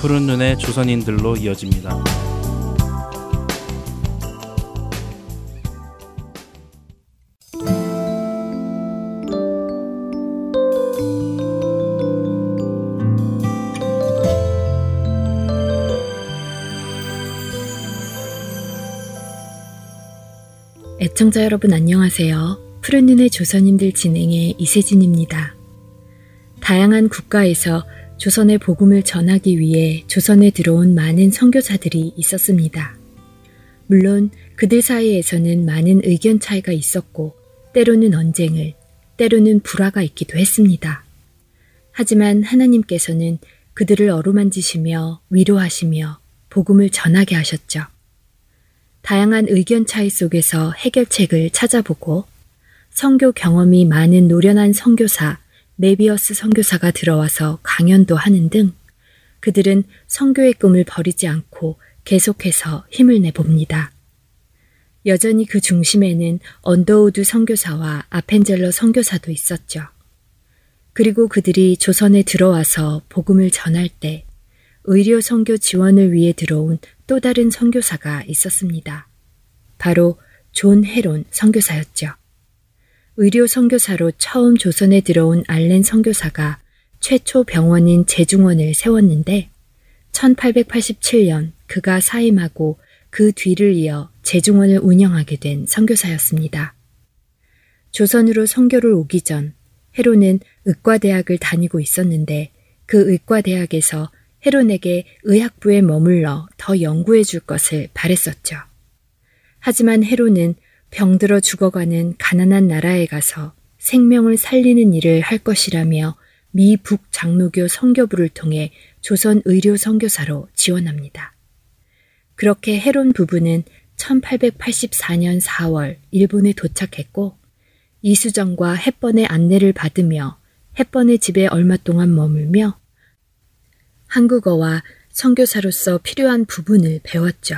푸른 눈의 조선인들로 이어집니다. 애청자 여러분 안녕하세요. 푸른 눈의 조선인들 진행의 이세진입니다. 다양한 국가에서 조선의 복음을 전하기 위해 조선에 들어온 많은 선교사들이 있었습니다. 물론 그들 사이에서는 많은 의견 차이가 있었고 때로는 언쟁을, 때로는 불화가 있기도 했습니다. 하지만 하나님께서는 그들을 어루만지시며 위로하시며 복음을 전하게 하셨죠. 다양한 의견 차이 속에서 해결책을 찾아보고 선교 경험이 많은 노련한 선교사 네비우스 선교사가 들어와서 강연도 하는 등 그들은 선교의 꿈을 버리지 않고 계속해서 힘을 내봅니다. 여전히 그 중심에는 언더우드 선교사와 아펜젤러 선교사도 있었죠. 그리고 그들이 조선에 들어와서 복음을 전할 때 의료 선교 지원을 위해 들어온 또 다른 선교사가 있었습니다. 바로 존 헤론 선교사였죠. 의료 선교사로 처음 조선에 들어온 알렌 선교사가 최초 병원인 제중원을 세웠는데 1887년 그가 사임하고 그 뒤를 이어 제중원을 운영하게 된 선교사였습니다. 조선으로 선교를 오기 전 헤론은 의과대학을 다니고 있었는데 그 의과대학에서 헤론에게 의학부에 머물러 더 연구해 줄 것을 바랬었죠. 하지만 헤로는 병들어 죽어가는 가난한 나라에 가서 생명을 살리는 일을 할 것이라며 미북 장로교 선교부를 통해 조선 의료 선교사로 지원합니다. 그렇게 헤론 부부는 1884년 4월 일본에 도착했고 이수정과 햇번의 안내를 받으며 햇번의 집에 얼마 동안 머물며 한국어와 선교사로서 필요한 부분을 배웠죠.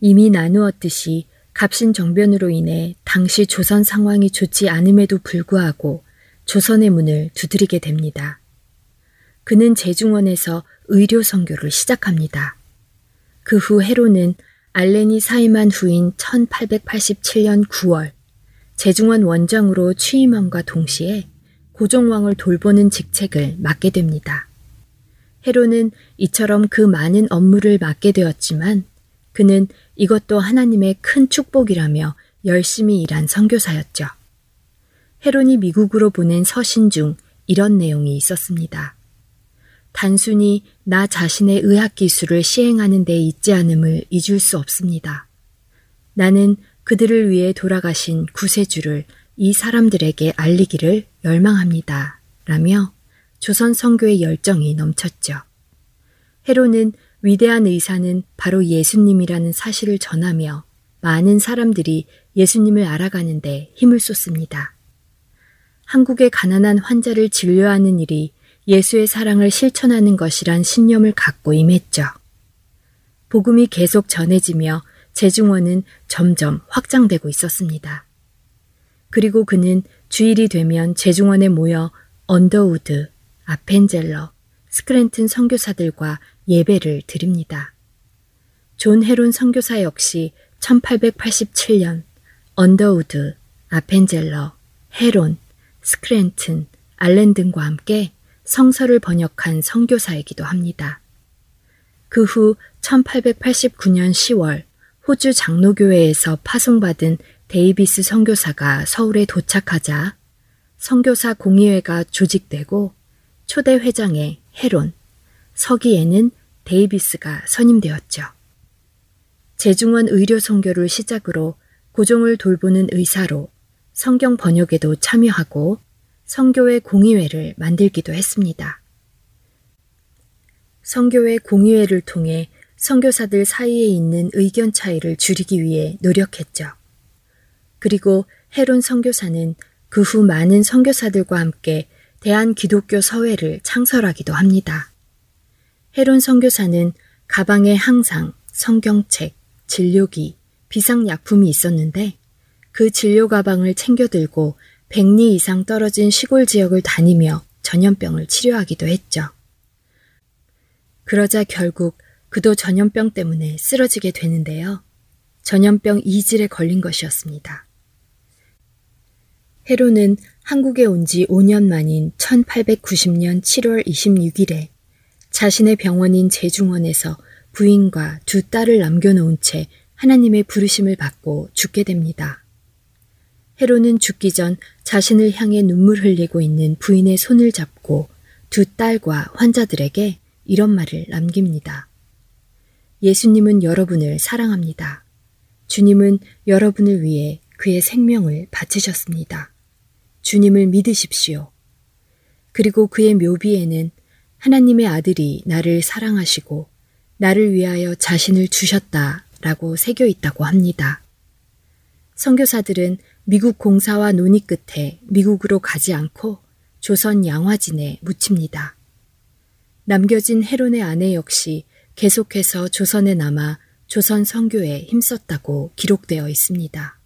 이미 나누었듯이 갑신 정변으로 인해 당시 조선 상황이 좋지 않음에도 불구하고 조선의 문을 두드리게 됩니다. 그는 제중원에서 의료 선교를 시작합니다. 그후 헤로는 알렌이 사임한 후인 1887년 9월 제중원 원장으로 취임함과 동시에 고종왕을 돌보는 직책을 맡게 됩니다. 헤로는 이처럼 그 많은 업무를 맡게 되었지만 그는 이것도 하나님의 큰 축복이라며 열심히 일한 선교사였죠. 헤론이 미국으로 보낸 서신 중 이런 내용이 있었습니다. 단순히 나 자신의 의학 기술을 시행하는 데 있지 않음을 잊을 수 없습니다. 나는 그들을 위해 돌아가신 구세주를 이 사람들에게 알리기를 열망합니다. 라며 조선 선교의 열정이 넘쳤죠. 헤로는 위대한 의사는 바로 예수님이라는 사실을 전하며 많은 사람들이 예수님을 알아가는데 힘을 쏟습니다. 한국의 가난한 환자를 진료하는 일이 예수의 사랑을 실천하는 것이란 신념을 갖고 임했죠. 복음이 계속 전해지며 제중원은 점점 확장되고 있었습니다. 그리고 그는 주일이 되면 제중원에 모여 언더우드, 아펜젤러, 스크랜튼 선교사들과 예배를 드립니다. 존 헤론 선교사 역시 1887년 언더우드, 아펜젤러, 헤론, 스크랜튼, 알렌 등과 함께 성서를 번역한 선교사이기도 합니다. 그 후 1889년 10월 호주 장로교회에서 파송받은 데이비스 선교사가 서울에 도착하자 선교사 공의회가 조직되고 초대 회장에 헤론, 서기에는 데이비스가 선임되었죠. 제중원 의료 선교를 시작으로 고종을 돌보는 의사로 성경 번역에도 참여하고 성교회 공의회를 만들기도 했습니다. 성교회 공의회를 통해 선교사들 사이에 있는 의견 차이를 줄이기 위해 노력했죠. 그리고 헤론 선교사는 그 후 많은 선교사들과 함께 대한 기독교 서회를 창설하기도 합니다. 헤론 선교사는 가방에 항상 성경책, 진료기, 비상약품이 있었는데 그 진료 가방을 챙겨 들고 100리 이상 떨어진 시골 지역을 다니며 전염병을 치료하기도 했죠. 그러자 결국 그도 전염병 때문에 쓰러지게 되는데요. 전염병 이질에 걸린 것이었습니다. 헤로는 한국에 온 지 5년 만인 1890년 7월 26일에 자신의 병원인 제중원에서 부인과 두 딸을 남겨놓은 채 하나님의 부르심을 받고 죽게 됩니다. 헤로는 죽기 전 자신을 향해 눈물 흘리고 있는 부인의 손을 잡고 두 딸과 환자들에게 이런 말을 남깁니다. 예수님은 여러분을 사랑합니다. 주님은 여러분을 위해 그의 생명을 바치셨습니다. 주님을 믿으십시오. 그리고 그의 묘비에는 하나님의 아들이 나를 사랑하시고 나를 위하여 자신을 주셨다 라고 새겨 있다고 합니다. 선교사들은 미국 공사와 논의 끝에 미국으로 가지 않고 조선 양화진에 묻힙니다. 남겨진 헤론의 아내 역시 계속해서 조선에 남아 조선 선교에 힘썼다고 기록되어 있습니다.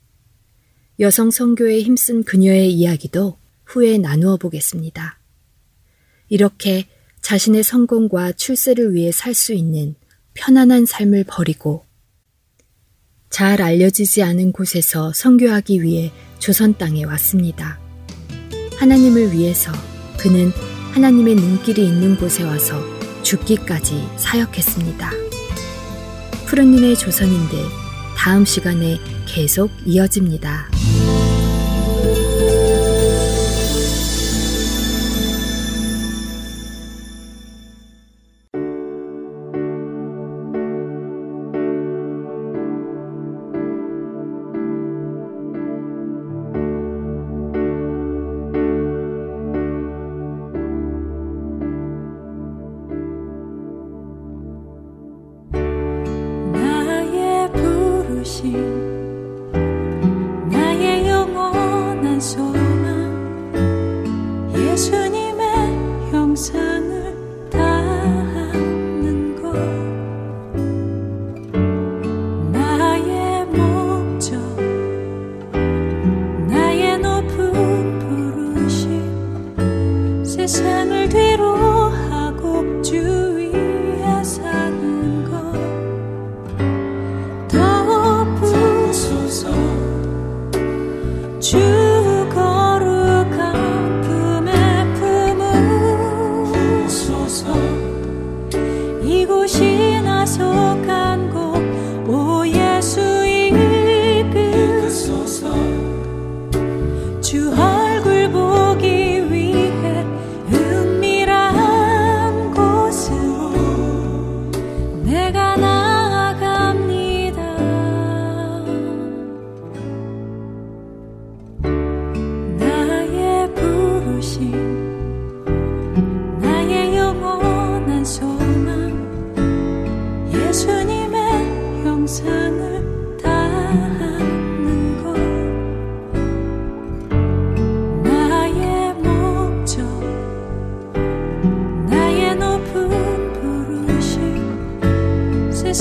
여성 선교에 힘쓴 그녀의 이야기도 후에 나누어 보겠습니다. 이렇게 자신의 성공과 출세를 위해 살 수 있는 편안한 삶을 버리고 잘 알려지지 않은 곳에서 선교하기 위해 조선 땅에 왔습니다. 하나님을 위해서 그는 하나님의 눈길이 있는 곳에 와서 죽기까지 사역했습니다. 푸른 눈의 조선인들 다음 시간에 계속 이어집니다.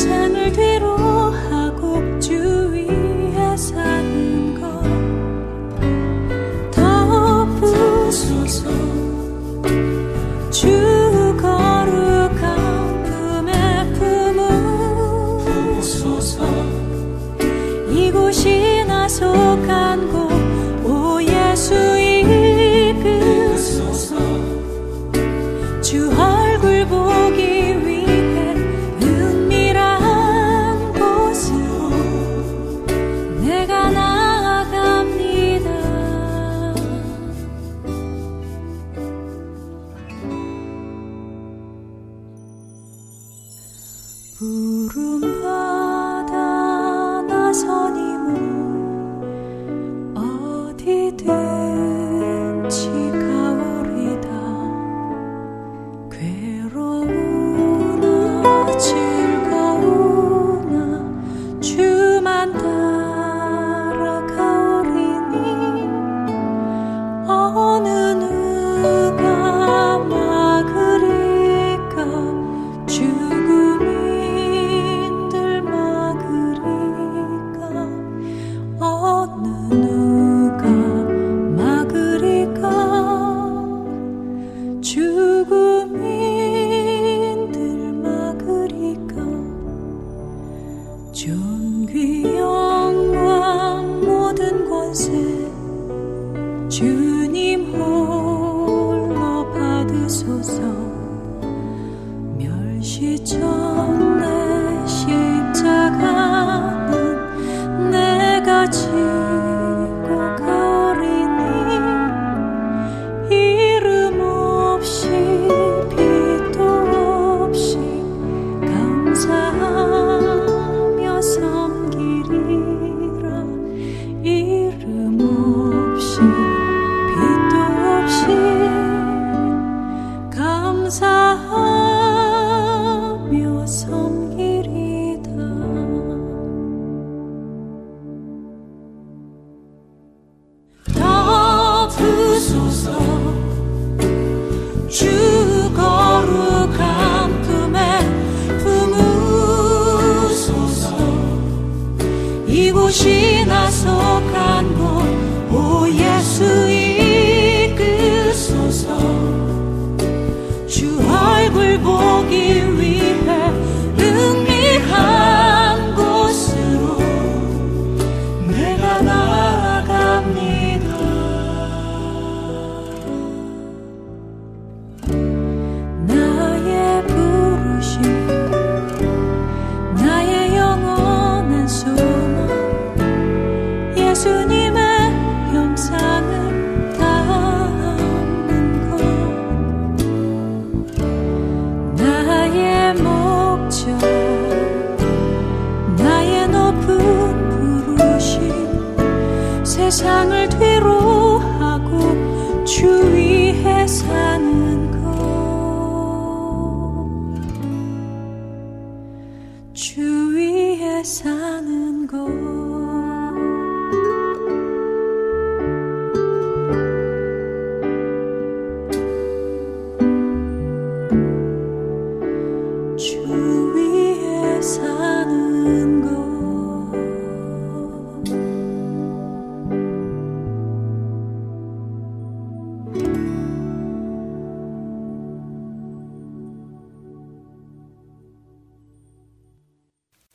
세상을 뒤로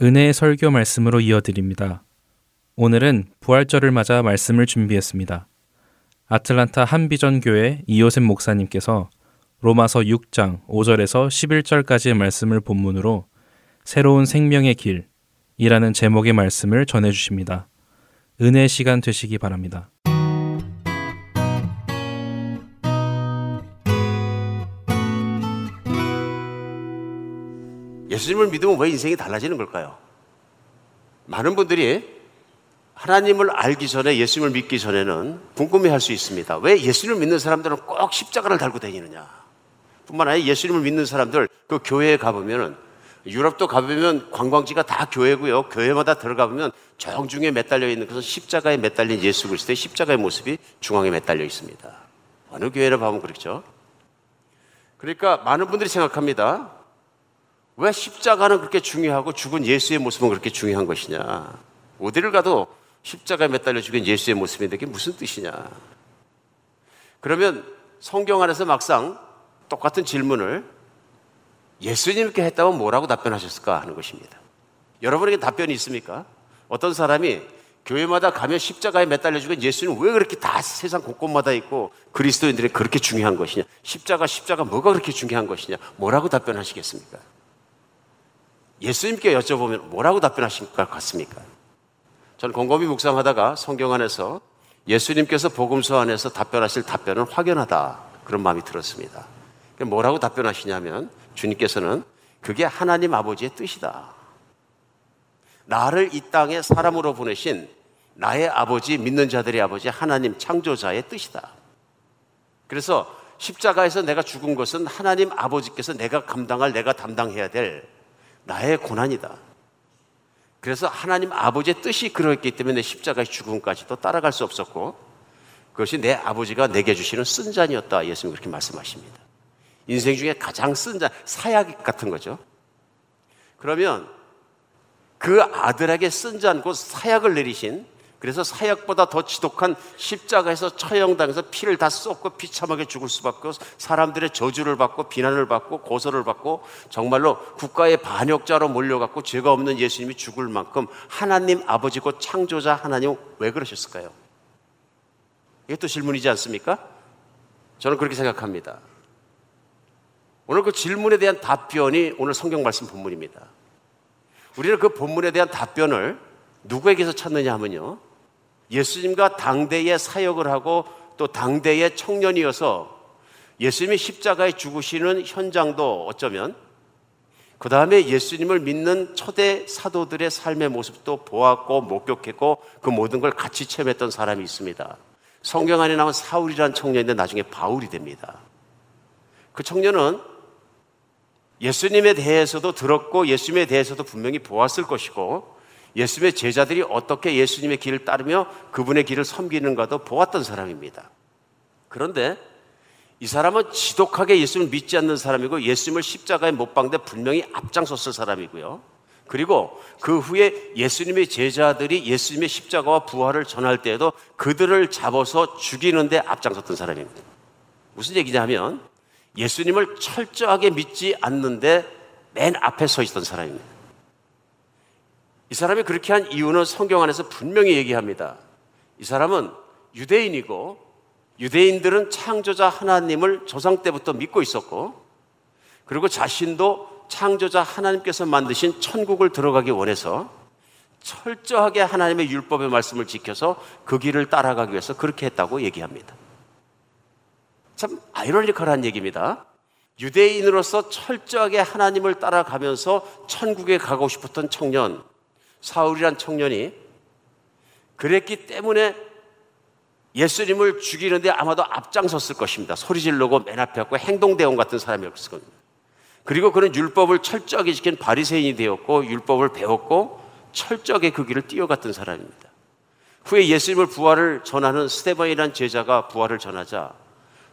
은혜의 설교 말씀으로 이어드립니다. 오늘은 부활절을 맞아 말씀을 준비했습니다. 아틀란타 한비전 교회 이호셉 목사님께서 로마서 6장 5절에서 11절까지의 말씀을 본문으로 새로운 생명의 길이라는 제목의 말씀을 전해 주십니다. 은혜 시간 되시기 바랍니다. 예수님을 믿으면 왜 인생이 달라지는 걸까요? 많은 분들이 하나님을 알기 전에 예수님을 믿기 전에는 궁금해 할 수 있습니다. 왜 예수님을 믿는 사람들은 꼭 십자가를 달고 다니느냐? 뿐만 아니라 예수님을 믿는 사람들 그 교회에 가보면은 유럽도 가보면 관광지가 다 교회고요. 교회마다 들어가 보면 정중에 매달려 있는 그래서 십자가에 매달린 예수 그리스도의 십자가의 모습이 중앙에 매달려 있습니다. 어느 교회를 봐면 그렇죠. 그러니까 많은 분들이 생각합니다. 왜 십자가는 그렇게 중요하고 죽은 예수의 모습은 그렇게 중요한 것이냐? 어디를 가도 십자가에 매달려 죽은 예수의 모습인데 그게 무슨 뜻이냐? 그러면 성경 안에서 막상 똑같은 질문을 예수님께 했다면 뭐라고 답변하셨을까 하는 것입니다. 여러분에게 답변이 있습니까? 어떤 사람이 교회마다 가면 십자가에 매달려 죽은 예수님 왜 그렇게 다 세상 곳곳마다 있고 그리스도인들이 그렇게 중요한 것이냐? 십자가, 십자가 뭐가 그렇게 중요한 것이냐? 뭐라고 답변하시겠습니까? 예수님께 여쭤보면 뭐라고 답변하실 것 같습니까? 저는 곰곰이 묵상하다가 성경 안에서 예수님께서 복음서 안에서 답변하실 답변은 확연하다. 그런 마음이 들었습니다. 뭐라고 답변하시냐면 주님께서는 그게 하나님 아버지의 뜻이다. 나를 이 땅에 사람으로 보내신 나의 아버지, 믿는 자들의 아버지, 하나님 창조자의 뜻이다. 그래서 십자가에서 내가 죽은 것은 하나님 아버지께서 내가 감당할, 내가 담당해야 될 나의 고난이다. 그래서 하나님 아버지의 뜻이 그렇기 때문에 십자가의 죽음까지도 따라갈 수 없었고 그것이 내 아버지가 내게 주시는 쓴 잔이었다. 예수님 그렇게 말씀하십니다. 인생 중에 가장 쓴 잔, 사약 같은 거죠. 그러면 그 아들에게 쓴 잔, 곧 사약을 내리신 그래서 사약보다 더 지독한 십자가에서 처형당해서 피를 다 쏟고 비참하게 죽을 수밖에 없고 사람들의 저주를 받고 비난을 받고 고소를 받고 정말로 국가의 반역자로 몰려갔고 죄가 없는 예수님이 죽을 만큼 하나님 아버지고 창조자 하나님 왜 그러셨을까요? 이게 또 질문이지 않습니까? 저는 그렇게 생각합니다. 오늘 그 질문에 대한 답변이 오늘 성경 말씀 본문입니다. 우리는 그 본문에 대한 답변을 누구에게서 찾느냐 하면요. 예수님과 당대에 사역을 하고 또 당대의 청년이어서 예수님이 십자가에 죽으시는 현장도 어쩌면 그 다음에 예수님을 믿는 초대 사도들의 삶의 모습도 보았고 목격했고 그 모든 걸 같이 체험했던 사람이 있습니다. 성경 안에 나온 사울이라는 청년인데 나중에 바울이 됩니다. 그 청년은 예수님에 대해서도 들었고 예수님에 대해서도 분명히 보았을 것이고 예수님의 제자들이 어떻게 예수님의 길을 따르며 그분의 길을 섬기는가도 보았던 사람입니다. 그런데 이 사람은 지독하게 예수님을 믿지 않는 사람이고 예수님을 십자가에 못 박는데 분명히 앞장섰을 사람이고요. 그리고 그 후에 예수님의 제자들이 예수님의 십자가와 부활을 전할 때에도 그들을 잡아서 죽이는데 앞장섰던 사람입니다. 무슨 얘기냐 하면 예수님을 철저하게 믿지 않는데 맨 앞에 서 있던 사람입니다. 이 사람이 그렇게 한 이유는 성경 안에서 분명히 얘기합니다. 이 사람은 유대인이고 유대인들은 창조자 하나님을 조상 때부터 믿고 있었고 그리고 자신도 창조자 하나님께서 만드신 천국을 들어가기 원해서 철저하게 하나님의 율법의 말씀을 지켜서 그 길을 따라가기 위해서 그렇게 했다고 얘기합니다. 참 아이러니컬한 얘기입니다. 유대인으로서 철저하게 하나님을 따라가면서 천국에 가고 싶었던 청년, 사울이란 청년이 그랬기 때문에 예수님을 죽이는데 아마도 앞장섰을 것입니다. 소리 지르고 맨 앞에 왔고 행동대원 같은 사람이었을 겁니다. 그리고 그는 율법을 철저하게 지킨 바리새인이 되었고 율법을 배웠고 철저하게 그 길을 뛰어갔던 사람입니다. 후에 예수님을 부활을 전하는 스테반이라는 제자가 부활을 전하자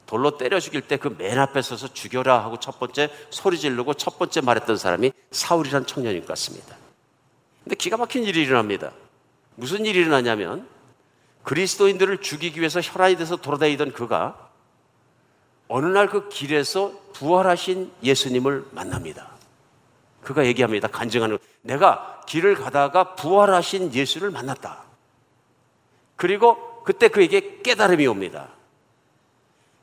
돌로 때려 죽일 때 그 맨 앞에 서서 죽여라 하고 첫 번째 소리 지르고 첫 번째 말했던 사람이 사울이란 청년인 것 같습니다. 근데 기가 막힌 일이 일어납니다. 무슨 일이 일어나냐면 그리스도인들을 죽이기 위해서 혈안이 돼서 돌아다니던 그가 어느 날 그 길에서 부활하신 예수님을 만납니다. 그가 얘기합니다. 간증하는 내가 길을 가다가 부활하신 예수를 만났다. 그리고 그때 그에게 깨달음이 옵니다.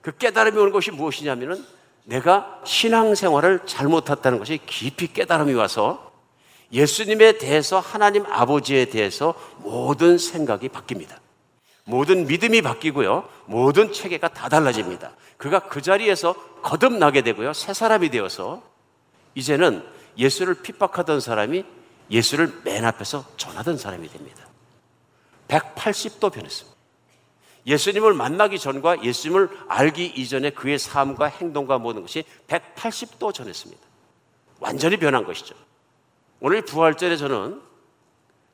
그 깨달음이 오는 것이 무엇이냐면은 내가 신앙생활을 잘못했다는 것이 깊이 깨달음이 와서 예수님에 대해서 하나님 아버지에 대해서 모든 생각이 바뀝니다. 모든 믿음이 바뀌고요. 모든 체계가 다 달라집니다. 그가 그 자리에서 거듭나게 되고요. 새 사람이 되어서 이제는 예수를 핍박하던 사람이 예수를 맨 앞에서 전하던 사람이 됩니다. 180도 변했습니다. 예수님을 만나기 전과 예수님을 알기 이전에 그의 삶과 행동과 모든 것이 180도 전했습니다. 완전히 변한 것이죠. 오늘 부활절에 저는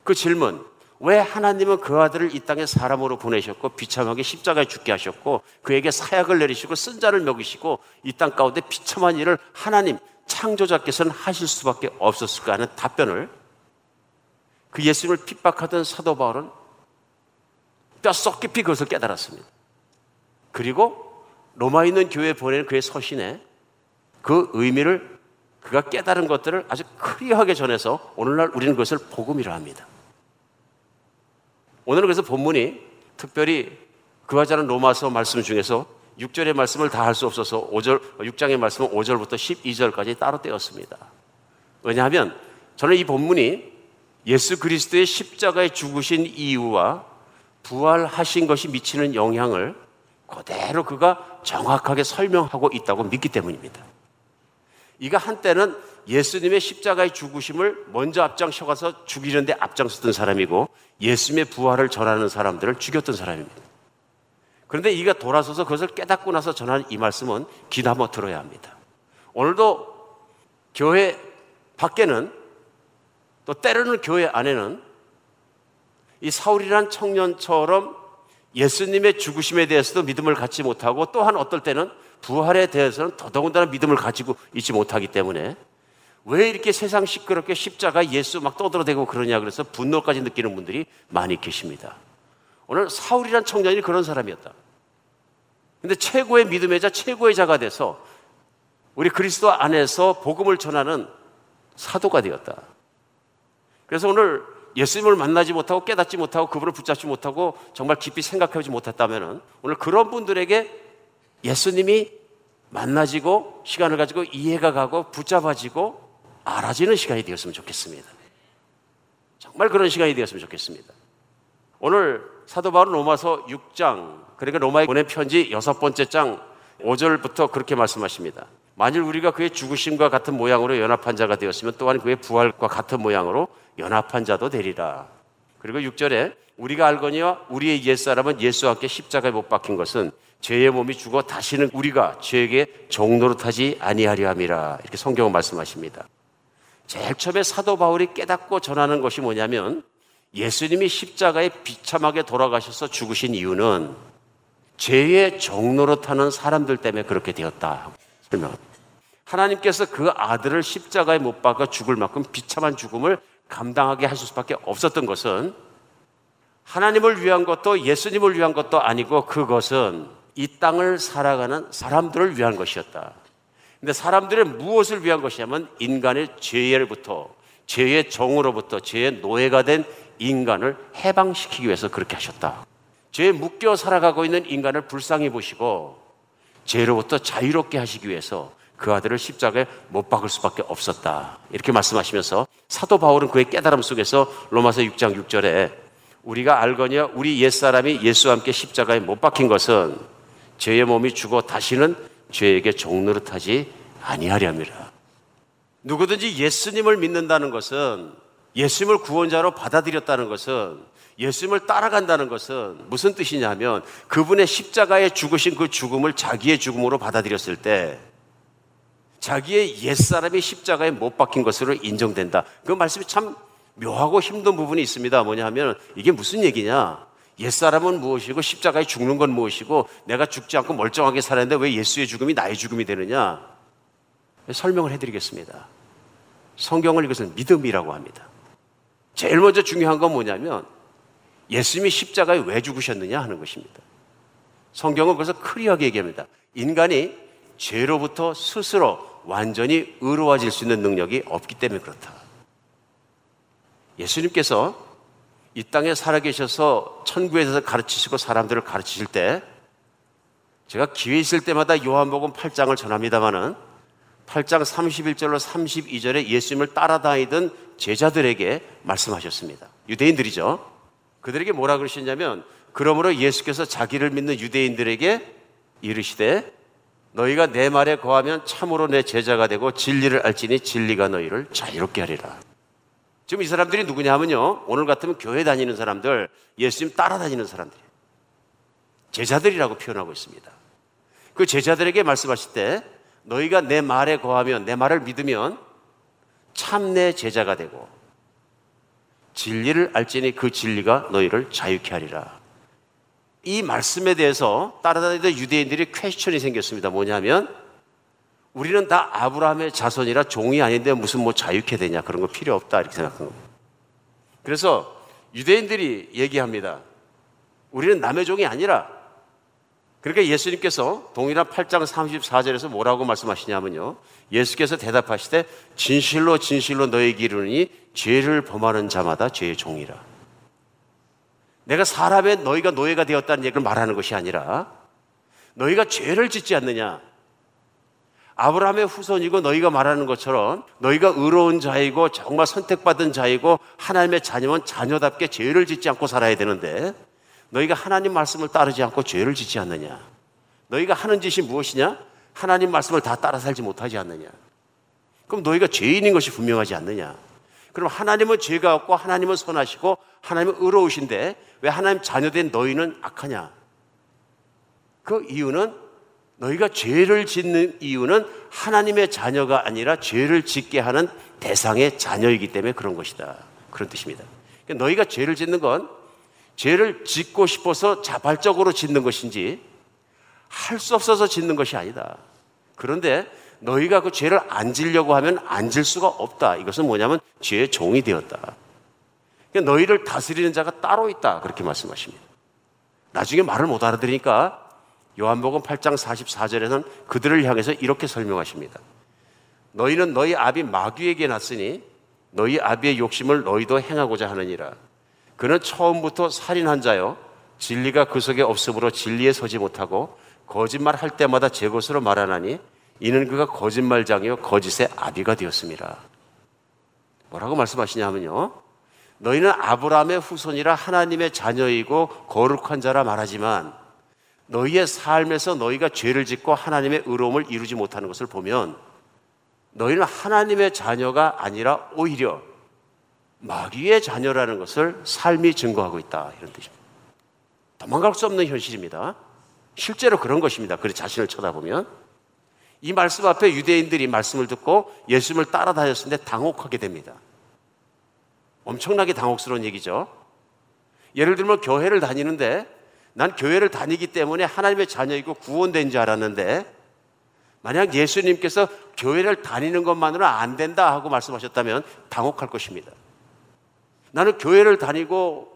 그 질문, 왜 하나님은 그 아들을 이 땅에 사람으로 보내셨고 비참하게 십자가에 죽게 하셨고 그에게 사약을 내리시고 쓴 자를 먹이시고 이 땅 가운데 비참한 일을 하나님 창조자께서는 하실 수밖에 없었을까 하는 답변을 그 예수님을 핍박하던 사도 바울은 뼛속 깊이 그것을 깨달았습니다. 그리고 로마에 있는 교회에 보내는 그의 서신에 그 의미를 그가 깨달은 것들을 아주 클리어하게 전해서 오늘날 우리는 그것을 복음이라 합니다. 오늘은 그래서 본문이 특별히 그하지 않은 로마서 말씀 중에서 6절의 말씀을 다 할 수 없어서 5절, 6장의 말씀은 5절부터 12절까지 따로 떼었습니다. 왜냐하면 저는 이 본문이 예수 그리스도의 십자가에 죽으신 이유와 부활하신 것이 미치는 영향을 그대로 그가 정확하게 설명하고 있다고 믿기 때문입니다. 이가 한때는 예수님의 십자가의 죽으심을 먼저 앞장서가서 죽이는데 앞장섰던 사람이고 예수님의 부활을 전하는 사람들을 죽였던 사람입니다. 그런데 이가 돌아서서 그것을 깨닫고 나서 전하는 이 말씀은 귀담아 들어야 합니다. 오늘도 교회 밖에는 또 때로는 교회 안에는 이 사울이란 청년처럼 예수님의 죽으심에 대해서도 믿음을 갖지 못하고 또한 어떨 때는 부활에 대해서는 더더군다나 믿음을 가지고 있지 못하기 때문에 왜 이렇게 세상 시끄럽게 십자가 예수 막 떠들어대고 그러냐 그래서 분노까지 느끼는 분들이 많이 계십니다. 오늘 사울이란 청년이 그런 사람이었다. 근데 최고의 믿음의 자, 최고의 자가 돼서 우리 그리스도 안에서 복음을 전하는 사도가 되었다. 그래서 오늘 예수님을 만나지 못하고 깨닫지 못하고 그분을 붙잡지 못하고 정말 깊이 생각하지 못했다면 오늘 그런 분들에게 예수님이 만나지고 시간을 가지고 이해가 가고 붙잡아지고 알아지는 시간이 되었으면 좋겠습니다. 정말 그런 시간이 되었으면 좋겠습니다. 오늘 사도 바울 로마서 6장 그러니까 로마에 보낸 편지 여섯 번째 장 5절부터 그렇게 말씀하십니다. 만일 우리가 그의 죽으심과 같은 모양으로 연합한 자가 되었으면 또한 그의 부활과 같은 모양으로 연합한 자도 되리라. 그리고 6절에 우리가 알거니와 우리의 옛사람은 예수와 함께 십자가에 못 박힌 것은 죄의 몸이 죽어 다시는 우리가 죄에게 종노릇하지 아니하려 함이라. 이렇게 성경은 말씀하십니다. 제일 처음에 사도 바울이 깨닫고 전하는 것이 뭐냐면 예수님이 십자가에 비참하게 돌아가셔서 죽으신 이유는 죄의 종노릇하는 사람들 때문에 그렇게 되었다. 설명. 하나님께서 그 아들을 십자가에 못 박아 죽을 만큼 비참한 죽음을 감당하게 하실 수밖에 없었던 것은 하나님을 위한 것도 예수님을 위한 것도 아니고 그것은 이 땅을 살아가는 사람들을 위한 것이었다. 근데 사람들은 무엇을 위한 것이냐면 인간의 죄를부터 죄의 정으로부터 죄의 노예가 된 인간을 해방시키기 위해서 그렇게 하셨다. 죄에 묶여 살아가고 있는 인간을 불쌍히 보시고 죄로부터 자유롭게 하시기 위해서 그 아들을 십자가에 못 박을 수밖에 없었다. 이렇게 말씀하시면서 사도 바울은 그의 깨달음 속에서 로마서 6장 6절에 우리가 알거니와 우리 옛사람이 예수와 함께 십자가에 못 박힌 것은 죄의 몸이 죽어 다시는 죄에게 종노릇하지 아니하렵니다. 누구든지 예수님을 믿는다는 것은 예수님을 구원자로 받아들였다는 것은 예수님을 따라간다는 것은 무슨 뜻이냐면 그분의 십자가에 죽으신 그 죽음을 자기의 죽음으로 받아들였을 때 자기의 옛사람이 십자가에 못 박힌 것으로 인정된다. 그 말씀이 참 묘하고 힘든 부분이 있습니다. 뭐냐 하면 이게 무슨 얘기냐? 옛사람은 무엇이고 십자가에 죽는 건 무엇이고 내가 죽지 않고 멀쩡하게 살았는데 왜 예수의 죽음이 나의 죽음이 되느냐? 설명을 해드리겠습니다. 성경을 이것을 믿음이라고 합니다. 제일 먼저 중요한 건 뭐냐면 예수님이 십자가에 왜 죽으셨느냐 하는 것입니다. 성경은 그래서 클리어하게 얘기합니다. 인간이 죄로부터 스스로 완전히 의로워질 수 있는 능력이 없기 때문에 그렇다. 예수님께서 이 땅에 살아계셔서 천국에서 가르치시고 사람들을 가르치실 때 제가 기회 있을 때마다 요한복음 8장을 전합니다마는 8장 31절로 32절에 예수님을 따라다니던 제자들에게 말씀하셨습니다. 유대인들이죠. 그들에게 뭐라 그러셨냐면 그러므로 예수께서 자기를 믿는 유대인들에게 이르시되 너희가 내 말에 거하면 참으로 내 제자가 되고 진리를 알지니 진리가 너희를 자유롭게 하리라. 지금 이 사람들이 누구냐 하면요. 오늘 같으면 교회 다니는 사람들, 예수님 따라다니는 사람들. 제자들이라고 표현하고 있습니다. 그 제자들에게 말씀하실 때 너희가 내 말에 거하면 내 말을 믿으면 참내 제자가 되고 진리를 알지니 그 진리가 너희를 자유케 하리라. 이 말씀에 대해서 따라다니던 유대인들이 퀘스천이 생겼습니다. 뭐냐면 우리는 다 아브라함의 자손이라 종이 아닌데 무슨 뭐 자유케 되냐 그런 거 필요 없다 이렇게 생각한 겁니다. 그래서 유대인들이 얘기합니다. 우리는 남의 종이 아니라 그러니까 예수님께서 동일한 8장 34절에서 뭐라고 말씀하시냐면요. 예수께서 대답하시되 진실로 진실로 너에게 이르니 죄를 범하는 자마다 죄의 종이라. 내가 사람의 너희가 노예가 되었다는 얘기를 말하는 것이 아니라 너희가 죄를 짓지 않느냐. 아브라함의 후손이고 너희가 말하는 것처럼 너희가 의로운 자이고 정말 선택받은 자이고 하나님의 자녀면 자녀답게 죄를 짓지 않고 살아야 되는데 너희가 하나님 말씀을 따르지 않고 죄를 짓지 않느냐. 너희가 하는 짓이 무엇이냐? 하나님 말씀을 다 따라 살지 못하지 않느냐. 그럼 너희가 죄인인 것이 분명하지 않느냐. 그럼 하나님은 죄가 없고 하나님은 선하시고 하나님은 의로우신데 왜 하나님 자녀된 너희는 악하냐? 그 이유는 너희가 죄를 짓는 이유는 하나님의 자녀가 아니라 죄를 짓게 하는 대상의 자녀이기 때문에 그런 것이다. 그런 뜻입니다. 그러니까 너희가 죄를 짓는 건 죄를 짓고 싶어서 자발적으로 짓는 것인지 할 수 없어서 짓는 것이 아니다. 그런데 너희가 그 죄를 안 지려고 하면 안 질 수가 없다. 이것은 뭐냐면 죄의 종이 되었다. 그러니까 너희를 다스리는 자가 따로 있다. 그렇게 말씀하십니다. 나중에 말을 못 알아들으니까 요한복음 8장 44절에는 그들을 향해서 이렇게 설명하십니다. 너희는 너희 아비 마귀에게 났으니 너희 아비의 욕심을 너희도 행하고자 하느니라. 그는 처음부터 살인한 자요. 진리가 그 속에 없으므로 진리에 서지 못하고 거짓말 할 때마다 제 것으로 말하나니 이는 그가 거짓말장이요 거짓의 아비가 되었습니다. 뭐라고 말씀하시냐면요. 너희는 아브라함의 후손이라 하나님의 자녀이고 거룩한 자라 말하지만 너희의 삶에서 너희가 죄를 짓고 하나님의 의로움을 이루지 못하는 것을 보면 너희는 하나님의 자녀가 아니라 오히려 마귀의 자녀라는 것을 삶이 증거하고 있다. 이런 뜻입니다. 도망갈 수 없는 현실입니다. 실제로 그런 것입니다. 그래 자신을 쳐다보면 이 말씀 앞에 유대인들이 말씀을 듣고 예수님을 따라다녔는데 당혹하게 됩니다. 엄청나게 당혹스러운 얘기죠. 예를 들면 교회를 다니는데 난 교회를 다니기 때문에 하나님의 자녀이고 구원된 줄 알았는데 만약 예수님께서 교회를 다니는 것만으로 안 된다 하고 말씀하셨다면 당혹할 것입니다. 나는 교회를 다니고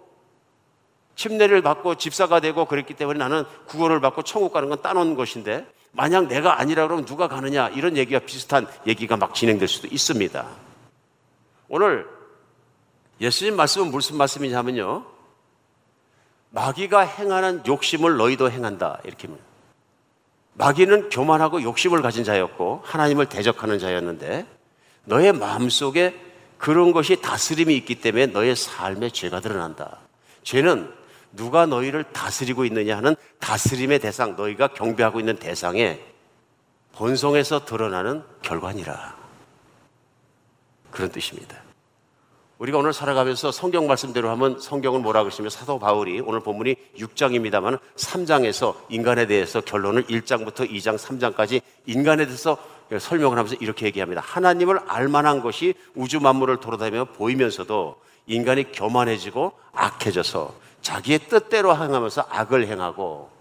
침례를 받고 집사가 되고 그랬기 때문에 나는 구원을 받고 천국 가는 건 따놓은 것인데 만약 내가 아니라 그러면 누가 가느냐 이런 얘기가 비슷한 얘기가 막 진행될 수도 있습니다. 오늘 예수님 말씀은 무슨 말씀이냐면요. 마귀가 행하는 욕심을 너희도 행한다. 이렇게 마귀는 교만하고 욕심을 가진 자였고 하나님을 대적하는 자였는데 너의 마음속에 그런 것이 다스림이 있기 때문에 너의 삶에 죄가 드러난다. 죄는 누가 너희를 다스리고 있느냐 하는 다스림의 대상, 너희가 경배하고 있는 대상에 본성에서 드러나는 결과니라. 그런 뜻입니다. 우리가 오늘 살아가면서 성경 말씀대로 하면 성경은 뭐라 그러시면 사도 바울이 오늘 본문이 6장입니다만 3장에서 인간에 대해서 결론을 1장부터 2장, 3장까지 인간에 대해서 설명을 하면서 이렇게 얘기합니다. 하나님을 알만한 것이 우주 만물을 돌아다니며 보이면서도 인간이 교만해지고 악해져서 자기의 뜻대로 행하면서 악을 행하고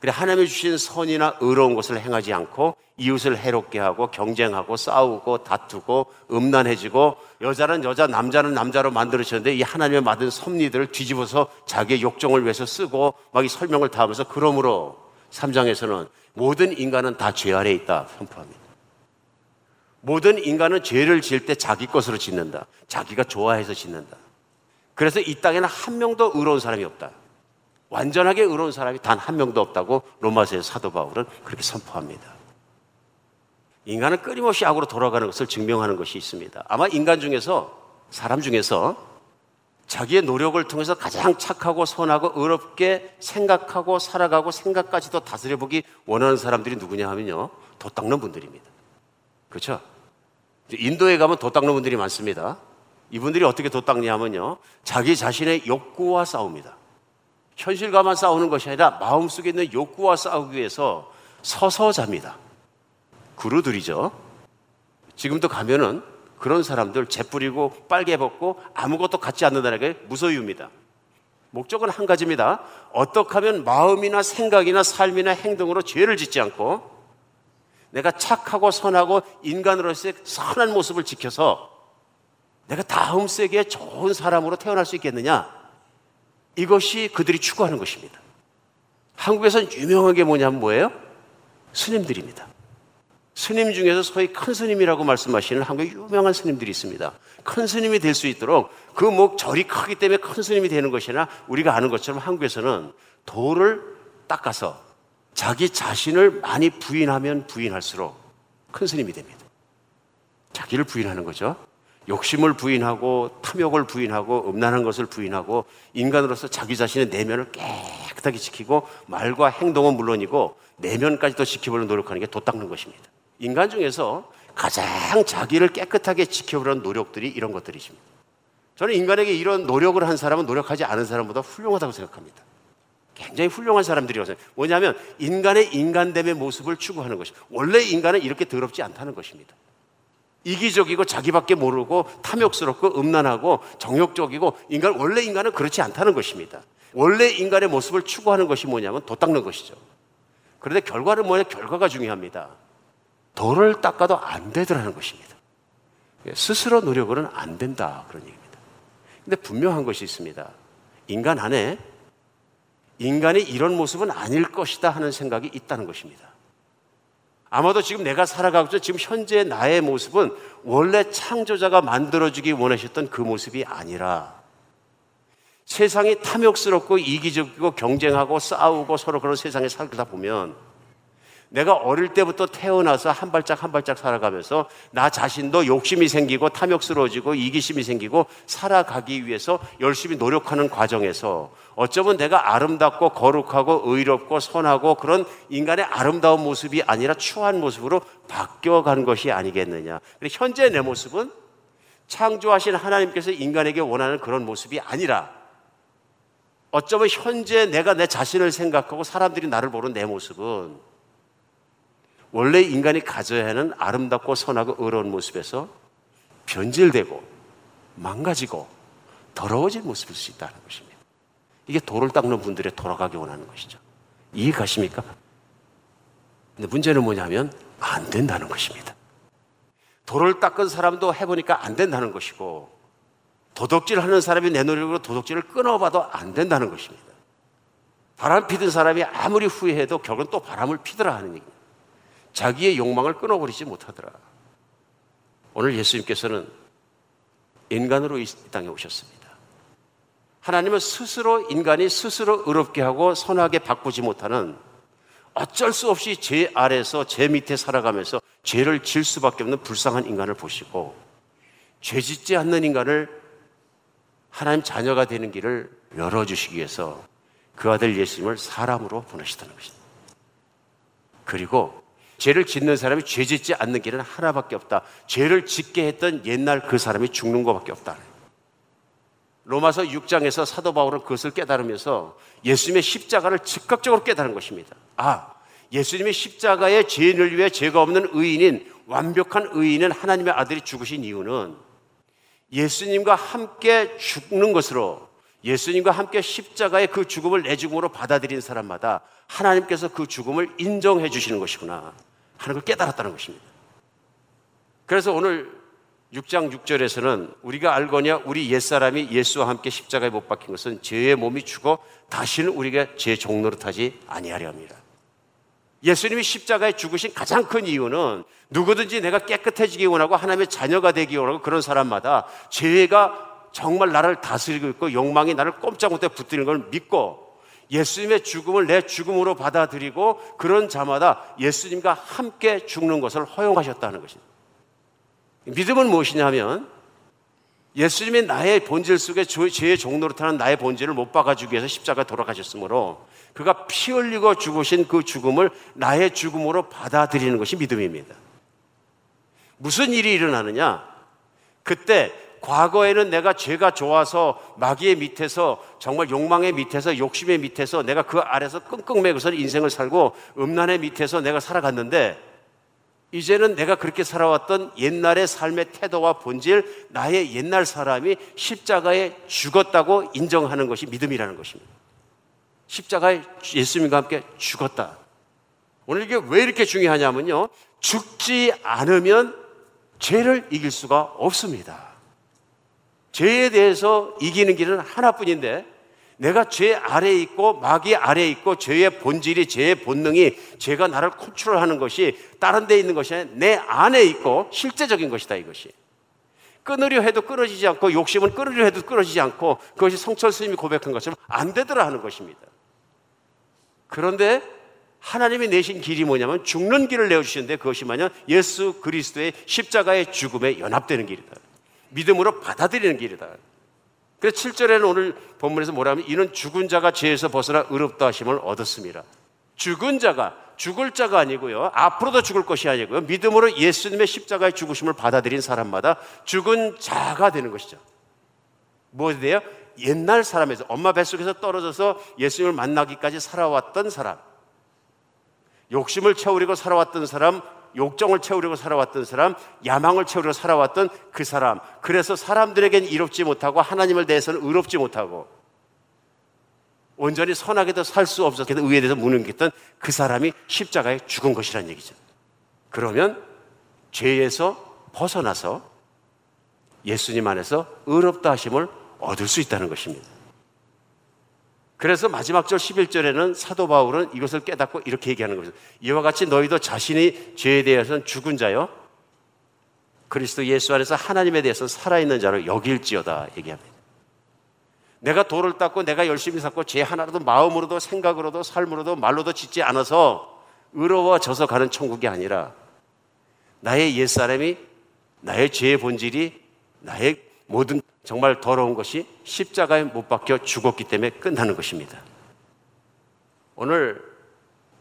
그래 하나님이 주신 선이나 의로운 것을 행하지 않고 이웃을 해롭게 하고 경쟁하고 싸우고 다투고 음란해지고 여자는 여자 남자는 남자로 만들으셨는데 이 하나님의 받은 섭리들을 뒤집어서 자기의 욕정을 위해서 쓰고 막 이 설명을 다 하면서 그러므로 3장에서는 모든 인간은 다 죄 아래 있다 선포합니다. 모든 인간은 죄를 지을 때 자기 것으로 짓는다. 자기가 좋아해서 짓는다. 그래서 이 땅에는 한 명도 의로운 사람이 없다. 완전하게 의로운 사람이 단 한 명도 없다고 로마서의 사도 바울은 그렇게 선포합니다. 인간은 끊임없이 악으로 돌아가는 것을 증명하는 것이 있습니다. 아마 인간 중에서 사람 중에서 자기의 노력을 통해서 가장 착하고 선하고 의롭게 생각하고 살아가고 생각까지도 다스려보기 원하는 사람들이 누구냐 하면요. 도 닦는 분들입니다. 그렇죠? 인도에 가면 도 닦는 분들이 많습니다. 이분들이 어떻게 도 닦냐 하면요. 자기 자신의 욕구와 싸웁니다. 현실과만 싸우는 것이 아니라 마음속에 있는 욕구와 싸우기 위해서 서서 잡니다. 구루들이죠. 지금도 가면은 그런 사람들 재뿌리고 빨개 벗고 아무것도 갖지 않는다는 게 무소유입니다. 목적은 한 가지입니다. 어떻게 하면 마음이나 생각이나 삶이나 행동으로 죄를 짓지 않고 내가 착하고 선하고 인간으로서의 선한 모습을 지켜서 내가 다음 세계에 좋은 사람으로 태어날 수 있겠느냐? 이것이 그들이 추구하는 것입니다. 한국에서는 유명한 게 뭐냐면 뭐예요? 스님들입니다. 스님 중에서 소위 큰 스님이라고 말씀하시는 한국에 유명한 스님들이 있습니다. 큰 스님이 될 수 있도록 그 뭐 절이 크기 때문에 큰 스님이 되는 것이나 우리가 아는 것처럼 한국에서는 돌을 닦아서 자기 자신을 많이 부인하면 부인할수록 큰 스님이 됩니다. 자기를 부인하는 거죠. 욕심을 부인하고 탐욕을 부인하고 음란한 것을 부인하고 인간으로서 자기 자신의 내면을 깨끗하게 지키고 말과 행동은 물론이고 내면까지도 지키려고 노력하는 게 도 닦는 것입니다. 인간 중에서 가장 자기를 깨끗하게 지켜보려는 노력들이 이런 것들이십니다. 저는 인간에게 이런 노력을 한 사람은 노력하지 않은 사람보다 훌륭하다고 생각합니다. 굉장히 훌륭한 사람들이라고 생각해요. 뭐냐면 인간의 인간됨의 모습을 추구하는 것이 원래 인간은 이렇게 더럽지 않다는 것입니다. 이기적이고 자기밖에 모르고 탐욕스럽고 음란하고 정욕적이고 인간 원래 인간은 그렇지 않다는 것입니다. 원래 인간의 모습을 추구하는 것이 뭐냐면 도 닦는 것이죠. 그런데 결과는 뭐냐? 결과가 중요합니다. 도를 닦아도 안 되더라는 것입니다. 스스로 노력으로는 안 된다 그런 얘기입니다. 근데 분명한 것이 있습니다. 인간 안에 인간이 이런 모습은 아닐 것이다 하는 생각이 있다는 것입니다. 아마도 지금 내가 살아가고 있는 지금 현재 나의 모습은 원래 창조자가 만들어주기 원하셨던 그 모습이 아니라 세상이 탐욕스럽고 이기적이고 경쟁하고 싸우고 서로 그런 세상에 살다 보면 내가 어릴 때부터 태어나서 한 발짝 한 발짝 살아가면서 나 자신도 욕심이 생기고 탐욕스러워지고 이기심이 생기고 살아가기 위해서 열심히 노력하는 과정에서 어쩌면 내가 아름답고 거룩하고 의롭고 선하고 그런 인간의 아름다운 모습이 아니라 추한 모습으로 바뀌어간 것이 아니겠느냐. 현재 내 모습은 창조하신 하나님께서 인간에게 원하는 그런 모습이 아니라 어쩌면 현재 내가 내 자신을 생각하고 사람들이 나를 보는 내 모습은 원래 인간이 가져야 하는 아름답고 선하고 의로운 모습에서 변질되고 망가지고 더러워진 모습일 수 있다는 것입니다. 이게 돌을 닦는 분들의 돌아가기 원하는 것이죠. 이해 가십니까? 근데 문제는 뭐냐면 안 된다는 것입니다. 돌을 닦은 사람도 해보니까 안 된다는 것이고 도덕질 하는 사람이 내 노력으로 도덕질을 끊어봐도 안 된다는 것입니다. 바람 피든 사람이 아무리 후회해도 결국은 또 바람을 피더라 하는 얘기입니다. 자기의 욕망을 끊어버리지 못하더라. 오늘 예수님께서는 인간으로 이 땅에 오셨습니다. 하나님은 스스로 인간이 스스로 의롭게 하고 선하게 바꾸지 못하는 어쩔 수 없이 죄 아래서 죄 밑에 살아가면서 죄를 질 수밖에 없는 불쌍한 인간을 보시고 죄 짓지 않는 인간을 하나님 자녀가 되는 길을 열어주시기 위해서 그 아들 예수님을 사람으로 보내시다는 것입니다. 그리고 죄를 짓는 사람이 죄 짓지 않는 길은 하나밖에 없다. 죄를 짓게 했던 옛날 그 사람이 죽는 것밖에 없다. 로마서 6장에서 사도 바울은 그것을 깨달으면서 예수님의 십자가를 즉각적으로 깨달은 것입니다. 아, 예수님의 십자가의 죄인을 위해 죄가 없는 의인인 완벽한 의인은 하나님의 아들이 죽으신 이유는 예수님과 함께 죽는 것으로 예수님과 함께 십자가의 그 죽음을 내 죽음으로 받아들인 사람마다 하나님께서 그 죽음을 인정해 주시는 것이구나 하는 걸 깨달았다는 것입니다. 그래서 오늘 6장 6절에서는 우리가 알거냐 우리 옛사람이 예수와 함께 십자가에 못 박힌 것은 죄의 몸이 죽어 다시는 우리가 죄 종노릇하지 아니하려 합니다. 예수님이 십자가에 죽으신 가장 큰 이유는 누구든지 내가 깨끗해지기 원하고 하나님의 자녀가 되기 원하고 그런 사람마다 죄가 정말 나를 다스리고 있고 욕망이 나를 꼼짝 못해 붙드는 걸 믿고 예수님의 죽음을 내 죽음으로 받아들이고 그런 자마다 예수님과 함께 죽는 것을 허용하셨다는 것입니다. 믿음은 무엇이냐면 예수님이 나의 본질 속에 죄의 종로로 타는 나의 본질을 못 박아주기 위해서 십자가 돌아가셨으므로 그가 피 흘리고 죽으신 그 죽음을 나의 죽음으로 받아들이는 것이 믿음입니다. 무슨 일이 일어나느냐? 그때 과거에는 내가 죄가 좋아서 마귀의 밑에서 정말 욕망의 밑에서 욕심의 밑에서 내가 그 아래서 끙끙 매고서 인생을 살고 음란의 밑에서 내가 살아갔는데 이제는 내가 그렇게 살아왔던 옛날의 삶의 태도와 본질, 나의 옛날 사람이 십자가에 죽었다고 인정하는 것이 믿음이라는 것입니다. 십자가에 예수님과 함께 죽었다. 오늘 이게 왜 이렇게 중요하냐면요. 죽지 않으면 죄를 이길 수가 없습니다. 죄에 대해서 이기는 길은 하나뿐인데 내가 죄 아래에 있고 마귀 아래에 있고 죄의 본질이 죄의 본능이 죄가 나를 컨트롤하는 것이 다른 데 있는 것이 아니라 내 안에 있고 실제적인 것이다 이것이. 끊으려 해도 끊어지지 않고 욕심은 끊으려 해도 끊어지지 않고 그것이 성철 스님이 고백한 것처럼 안 되더라 하는 것입니다. 그런데 하나님이 내신 길이 뭐냐면 죽는 길을 내어주시는데 그것이 뭐냐 예수 그리스도의 십자가의 죽음에 연합되는 길이다. 믿음으로 받아들이는 길이다. 그래서 7절에는 오늘 본문에서 뭐라면 이는 죽은 자가 죄에서 벗어나 의롭다 하심을 얻었습니다. 죽은 자가 죽을 자가 아니고요. 앞으로도 죽을 것이 아니고요. 믿음으로 예수님의 십자가의 죽으심을 받아들인 사람마다 죽은 자가 되는 것이죠. 무엇이 돼요? 옛날 사람에서 엄마 뱃속에서 떨어져서 예수님을 만나기까지 살아왔던 사람. 욕심을 채우려고 살아왔던 사람, 욕정을 채우려고 살아왔던 사람, 야망을 채우려고 살아왔던 그 사람. 그래서 사람들에겐 이롭지 못하고 하나님을 대해서는 의롭지 못하고 온전히 선하게도 살 수 없었기 때문에 의에 대해서 무능했던 그 사람이 십자가에 죽은 것이란 얘기죠. 그러면 죄에서 벗어나서 예수님 안에서 의롭다 하심을 얻을 수 있다는 것입니다. 그래서 마지막 절 11절에는 사도 바울은 이것을 깨닫고 이렇게 얘기하는 것입니다. 이와 같이 너희도 자신이 죄에 대해서는 죽은 자요. 그리스도 예수 안에서 하나님에 대해서 살아있는 자로 여길지어다 얘기합니다. 내가 돌을 닦고 내가 열심히 닦고 죄 하나라도 마음으로도 생각으로도 삶으로도 말로도 짓지 않아서 의로워져서 가는 천국이 아니라 나의 옛사람이 나의 죄의 본질이 나의 모든 정말 더러운 것이 십자가에 못 박혀 죽었기 때문에 끝나는 것입니다. 오늘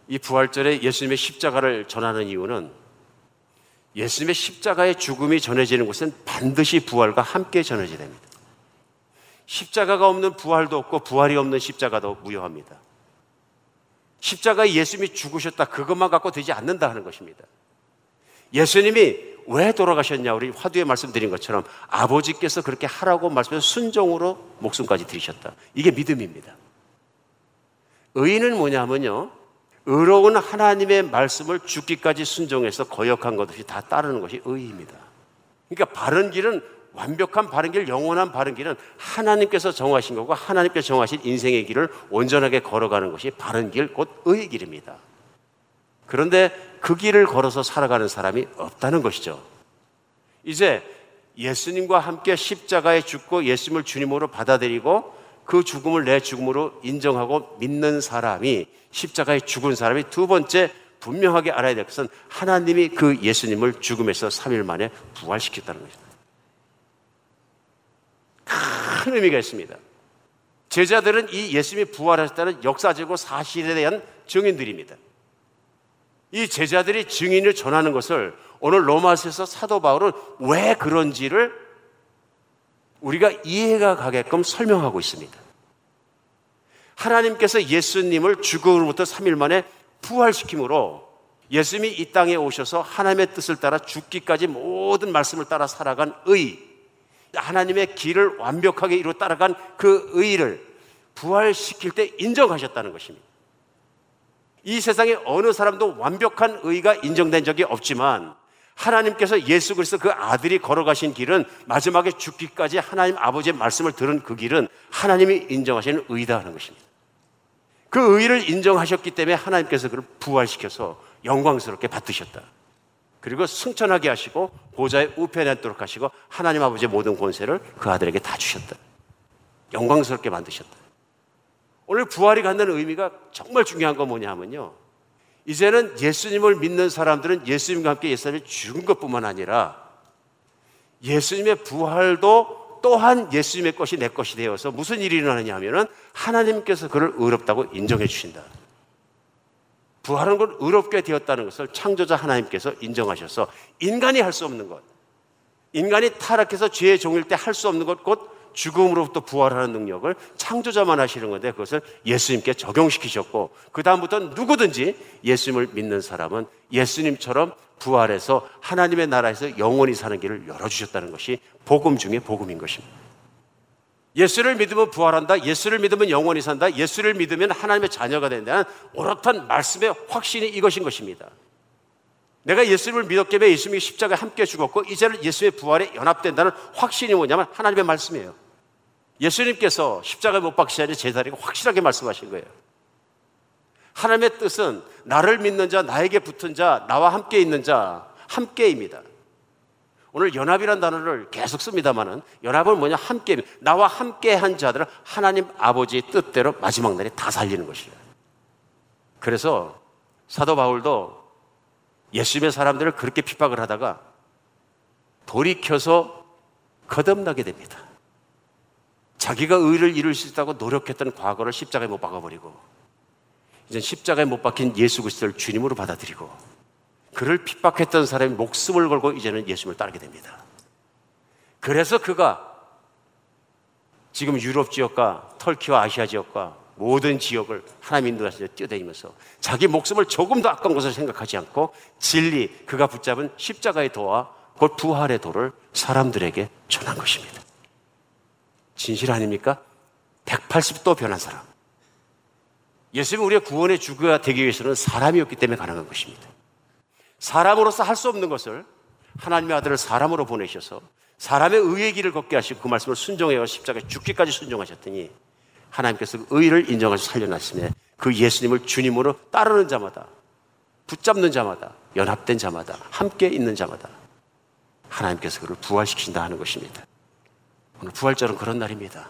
이 부활절에 예수님의 십자가를 전하는 이유는 예수님의 십자가의 죽음이 전해지는 곳은 반드시 부활과 함께 전해져야 됩니다. 십자가가 없는 부활도 없고 부활이 없는 십자가도 무효합니다. 십자가에 예수님이 죽으셨다 그것만 갖고 되지 않는다 하는 것입니다. 예수님이 왜 돌아가셨냐? 우리 화두에 말씀드린 것처럼 아버지께서 그렇게 하라고 말씀해서 순종으로 목숨까지 드리셨다. 이게 믿음입니다. 의인은 뭐냐면요. 의로운 하나님의 말씀을 죽기까지 순종해서 거역한 것 없이 다 따르는 것이 의입니다. 그러니까 바른 길은 완벽한 바른 길, 영원한 바른 길은 하나님께서 정하신 거고 하나님께서 정하신 인생의 길을 온전하게 걸어가는 것이 바른 길, 곧 의의 길입니다. 그런데 그 길을 걸어서 살아가는 사람이 없다는 것이죠. 이제 예수님과 함께 십자가에 죽고 예수님을 주님으로 받아들이고 그 죽음을 내 죽음으로 인정하고 믿는 사람이 십자가에 죽은 사람이 두 번째 분명하게 알아야 될 것은 하나님이 그 예수님을 죽음에서 3일 만에 부활시켰다는 것입니다. 큰 의미가 있습니다. 제자들은 이 예수님이 부활하셨다는 역사적이고 사실에 대한 증인들입니다. 이 제자들이 증인을 전하는 것을 오늘 로마서에서 사도 바울은 왜 그런지를 우리가 이해가 가게끔 설명하고 있습니다. 하나님께서 예수님을 죽음으로부터 3일 만에 부활시킴으로 예수님이 이 땅에 오셔서 하나님의 뜻을 따라 죽기까지 모든 말씀을 따라 살아간 의, 하나님의 길을 완벽하게 이루 따라간 그 의를 부활시킬 때 인정하셨다는 것입니다. 이 세상에 어느 사람도 완벽한 의가 인정된 적이 없지만 하나님께서 예수 그리스도 그 아들이 걸어가신 길은 마지막에 죽기까지 하나님 아버지의 말씀을 들은 그 길은 하나님이 인정하시는 의다 하는 것입니다. 그 의를 인정하셨기 때문에 하나님께서 그를 부활시켜서 영광스럽게 받으셨다. 그리고 승천하게 하시고 보좌에 우편에 앉도록 하시고 하나님 아버지의 모든 권세를 그 아들에게 다 주셨다. 영광스럽게 만드셨다. 오늘 부활이 갖는 의미가 정말 중요한 건 뭐냐 하면요. 이제는 예수님을 믿는 사람들은 예수님과 함께 예수님이 죽은 것뿐만 아니라 예수님의 부활도 또한 예수님의 것이 내 것이 되어서 무슨 일이 일어나느냐 하면은 하나님께서 그를 의롭다고 인정해 주신다. 부활한 건 의롭게 되었다는 것을 창조자 하나님께서 인정하셔서 인간이 할 수 없는 것, 인간이 타락해서 죄의 종일 때 할 수 없는 것, 곧 죽음으로부터 부활하는 능력을 창조자만 하시는 건데 그것을 예수님께 적용시키셨고 그다음부터는 누구든지 예수님을 믿는 사람은 예수님처럼 부활해서 하나님의 나라에서 영원히 사는 길을 열어주셨다는 것이 복음 중에 복음인 것입니다. 예수를 믿으면 부활한다. 예수를 믿으면 영원히 산다. 예수를 믿으면 하나님의 자녀가 된다는 오롯한 말씀의 확신이 이것인 것입니다. 내가 예수님을 믿었기 때문에 예수님이 십자가에 함께 죽었고 이제는 예수의 부활에 연합된다는 확신이 뭐냐면 하나님의 말씀이에요. 예수님께서 십자가에 못 박히시 전에 제자리가 확실하게 말씀하신 거예요. 하나님의 뜻은 나를 믿는 자, 나에게 붙은 자, 나와 함께 있는 자, 함께입니다. 오늘 연합이란 단어를 계속 씁니다만은 연합은 뭐냐? 함께. 나와 함께 한 자들은 하나님 아버지의 뜻대로 마지막 날에 다 살리는 것이에요. 그래서 사도 바울도 예수님의 사람들을 그렇게 핍박을 하다가 돌이켜서 거듭나게 됩니다. 자기가 의를 이룰 수 있다고 노력했던 과거를 십자가에 못 박아버리고 이제 십자가에 못 박힌 예수 그리스도를 주님으로 받아들이고 그를 핍박했던 사람이 목숨을 걸고 이제는 예수님을 따르게 됩니다. 그래서 그가 지금 유럽 지역과 터키와 아시아 지역과 모든 지역을 하나님 인도하시며 뛰어다니면서 자기 목숨을 조금 더 아까운 것을 생각하지 않고 진리, 그가 붙잡은 십자가의 도와 곧 부활의 도를 사람들에게 전한 것입니다. 진실 아닙니까? 180도 변한 사람. 예수님은 우리의 구원의 주가 되기 위해서는 사람이었기 때문에 가능한 것입니다. 사람으로서 할 수 없는 것을 하나님의 아들을 사람으로 보내셔서 사람의 의의 길을 걷게 하시고 그 말씀을 순종해서 십자가에 죽기까지 순종하셨더니 하나님께서 그 의를 인정하셔 살려놨으며 그 예수님을 주님으로 따르는 자마다 붙잡는 자마다 연합된 자마다 함께 있는 자마다 하나님께서 그를 부활시킨다 하는 것입니다. 오늘 부활절은 그런 날입니다.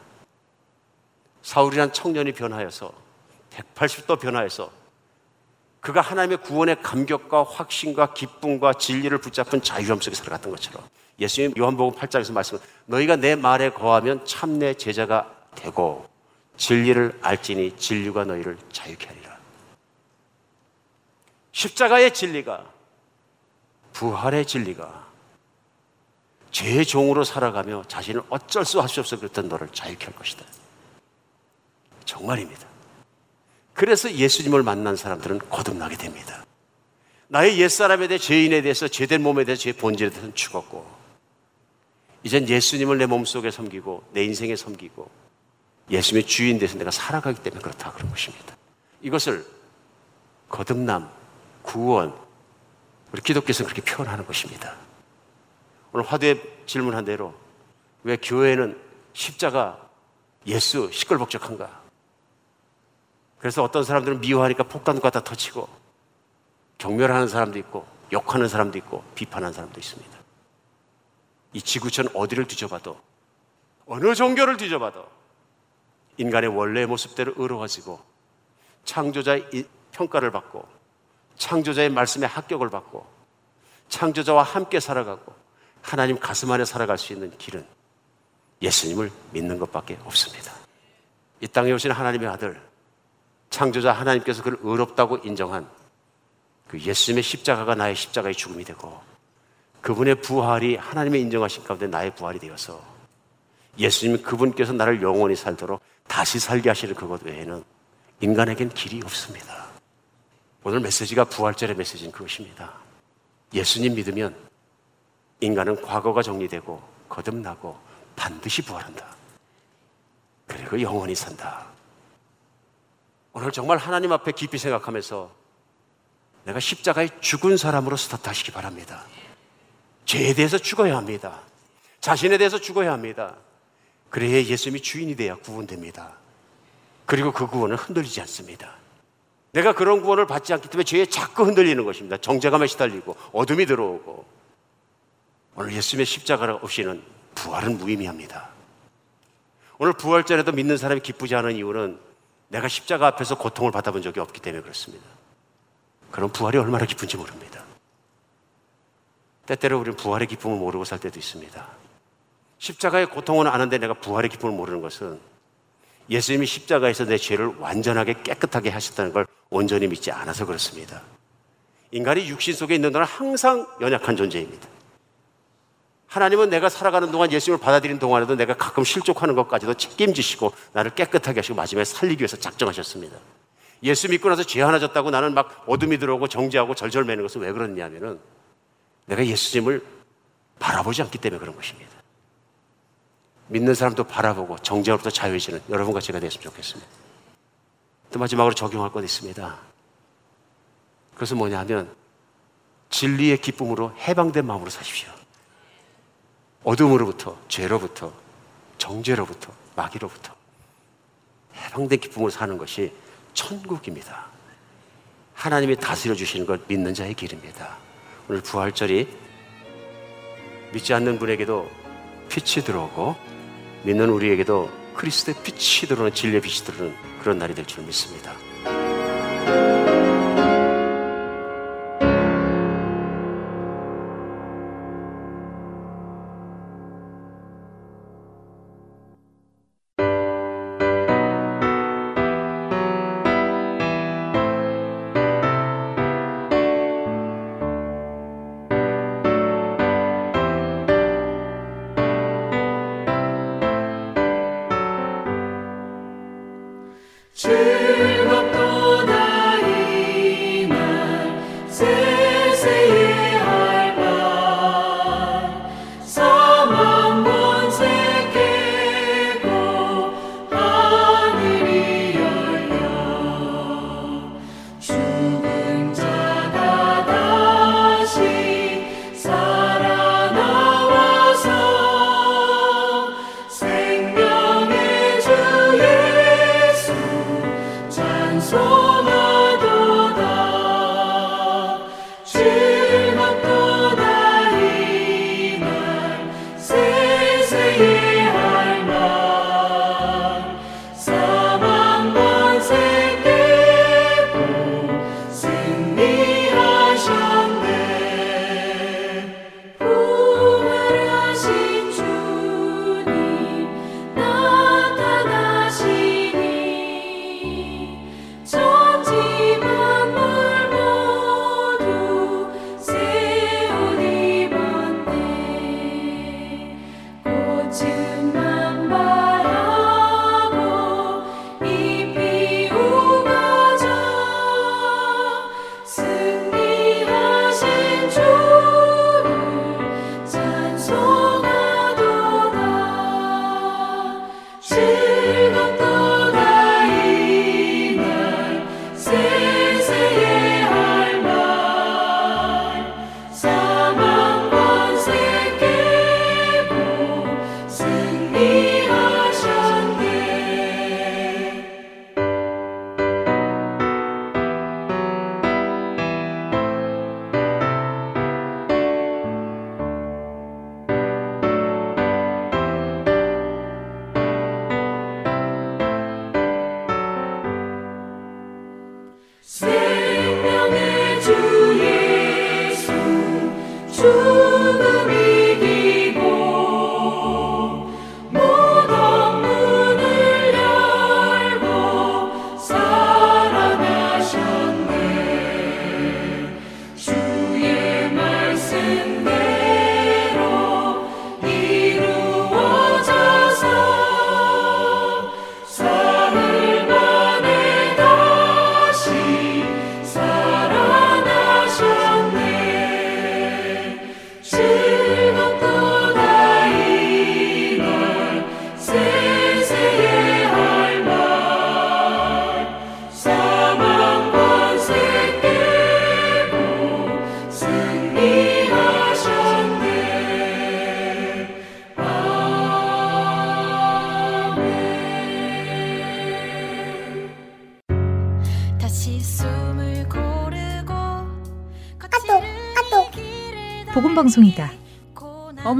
사울이란 청년이 변하여서 180도 변화해서 그가 하나님의 구원의 감격과 확신과 기쁨과 진리를 붙잡은 자유함 속에 살아갔던 것처럼 예수님 요한복음 8장에서 말씀 너희가 내 말에 거하면 참 내 제자가 되고 진리를 알지니 진리가 너희를 자유케 하리라. 십자가의 진리가 부활의 진리가 죄의 종으로 살아가며 자신을 어쩔 수 없어 그랬던 너를 자유케 할 것이다. 정말입니다. 그래서 예수님을 만난 사람들은 거듭나게 됩니다. 나의 옛사람에 대해 죄인에 대해서 죄된 몸에 대해서 죄 본질에 대해서 죽었고 이젠 예수님을 내 몸속에 섬기고 내 인생에 섬기고 예수님의 주인 돼서 내가 살아가기 때문에 그렇다 그런 것입니다. 이것을 거듭남, 구원 우리 기독교에서는 그렇게 표현하는 것입니다. 오늘 화두에 질문한 대로 왜 교회는 십자가 예수 시끌벅적한가? 그래서 어떤 사람들은 미워하니까 폭탄도 갖다 터치고 경멸하는 사람도 있고 욕하는 사람도 있고 비판하는 사람도 있습니다. 이 지구촌 어디를 뒤져봐도 어느 종교를 뒤져봐도 인간의 원래의 모습대로 의로워지고 창조자의 평가를 받고 창조자의 말씀에 합격을 받고 창조자와 함께 살아가고 하나님 가슴 안에 살아갈 수 있는 길은 예수님을 믿는 것밖에 없습니다. 이 땅에 오신 하나님의 아들 창조자 하나님께서 그를 의롭다고 인정한 그 예수님의 십자가가 나의 십자가의 죽음이 되고 그분의 부활이 하나님의 인정하신 가운데 나의 부활이 되어서 예수님 그분께서 나를 영원히 살도록 다시 살게 하시는 그것 외에는 인간에겐 길이 없습니다. 오늘 메시지가 부활절의 메시지는 그것입니다. 예수님 믿으면 인간은 과거가 정리되고 거듭나고 반드시 부활한다. 그리고 영원히 산다. 오늘 정말 하나님 앞에 깊이 생각하면서 내가 십자가에 죽은 사람으로 스타트 하시기 바랍니다. 죄에 대해서 죽어야 합니다. 자신에 대해서 죽어야 합니다. 그래야 예수님이 주인이 돼야 구원됩니다. 그리고 그 구원은 흔들리지 않습니다. 내가 그런 구원을 받지 않기 때문에 죄에 자꾸 흔들리는 것입니다. 정죄감에 시달리고 어둠이 들어오고 오늘 예수님의 십자가 없이는 부활은 무의미합니다. 오늘 부활절에도 믿는 사람이 기쁘지 않은 이유는 내가 십자가 앞에서 고통을 받아본 적이 없기 때문에 그렇습니다. 그럼 부활이 얼마나 기쁜지 모릅니다. 때때로 우리는 부활의 기쁨을 모르고 살 때도 있습니다. 십자가의 고통은 아는데 내가 부활의 기쁨을 모르는 것은 예수님이 십자가에서 내 죄를 완전하게 깨끗하게 하셨다는 걸 온전히 믿지 않아서 그렇습니다. 인간이 육신 속에 있는 동안 항상 연약한 존재입니다. 하나님은 내가 살아가는 동안 예수님을 받아들인 동안에도 내가 가끔 실족하는 것까지도 책임지시고 나를 깨끗하게 하시고 마지막에 살리기 위해서 작정하셨습니다. 예수 믿고 나서 죄 하나 졌다고 나는 막 어둠이 들어오고 정죄하고 절절매는 것은 왜 그러냐면은 내가 예수님을 바라보지 않기 때문에 그런 것입니다. 믿는 사람도 바라보고 정죄로부터 자유해지는 여러분과 제가 됐으면 좋겠습니다. 또 마지막으로 적용할 것 있습니다. 그것은 뭐냐 하면 진리의 기쁨으로 해방된 마음으로 사십시오. 어둠으로부터, 죄로부터, 정죄로부터, 마귀로부터 해방된 기쁨으로 사는 것이 천국입니다. 하나님이 다스려 주시는 것 믿는 자의 길입니다. 오늘 부활절이 믿지 않는 분에게도 빛이 들어오고 믿는 우리에게도 그리스도의 빛이 들어오는 진리의 빛이 들어오는 그런 날이 될 줄 믿습니다.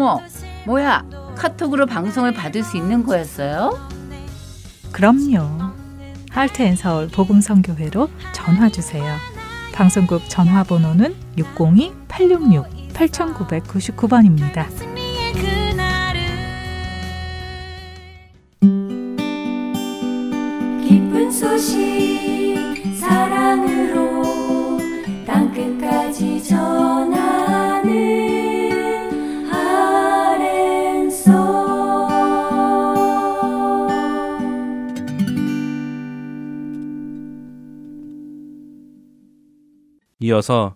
어머, 뭐야? 카톡으로 방송을 받을 수 있는 거였어요? 그럼요. 할트앤 서울 복음성교회로 전화 주세요. 방송국 전화번호는 602-866-8999번입니다. 이어서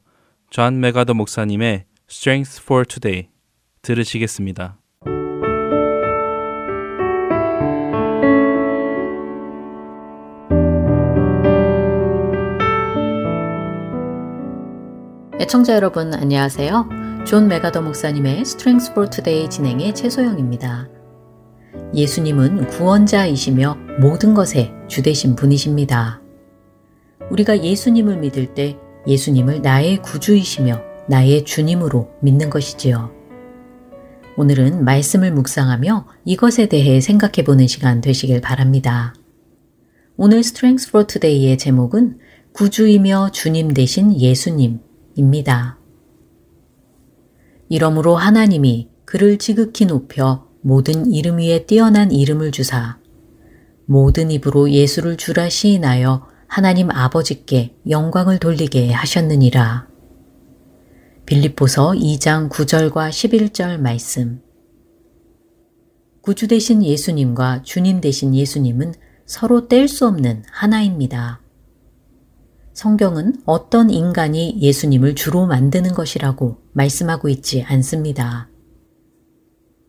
존 맥아더 목사님의 Strength for Today 들으시겠습니다. 애청자 여러분 안녕하세요. 존 맥아더 목사님의 Strength for Today 진행의 최소영입니다. 예수님은 구원자이시며 모든 것에 주되신 분이십니다. 우리가 예수님을 믿을 때 예수님을 나의 구주이시며 나의 주님으로 믿는 것이지요. 오늘은 말씀을 묵상하며 이것에 대해 생각해 보는 시간 되시길 바랍니다. 오늘 Strength for Today의 제목은 구주이며 주님 대신 예수님입니다. 이러므로 하나님이 그를 지극히 높여 모든 이름 위에 뛰어난 이름을 주사 모든 입으로 예수를 주라 시인하여 하나님 아버지께 영광을 돌리게 하셨느니라. 빌립보서 2장 9절과 11절 말씀. 구주 되신 예수님과 주님 되신 예수님은 서로 뗄 수 없는 하나입니다. 성경은 어떤 인간이 예수님을 주로 만드는 것이라고 말씀하고 있지 않습니다.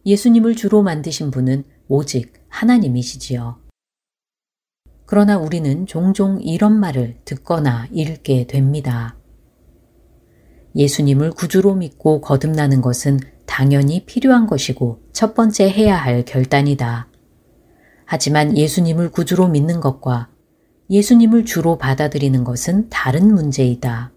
예수님을 주로 만드신 분은 오직 하나님이시지요. 그러나 우리는 종종 이런 말을 듣거나 읽게 됩니다. 예수님을 구주로 믿고 거듭나는 것은 당연히 필요한 것이고 첫 번째 해야 할 결단이다. 하지만 예수님을 구주로 믿는 것과 예수님을 주로 받아들이는 것은 다른 문제이다.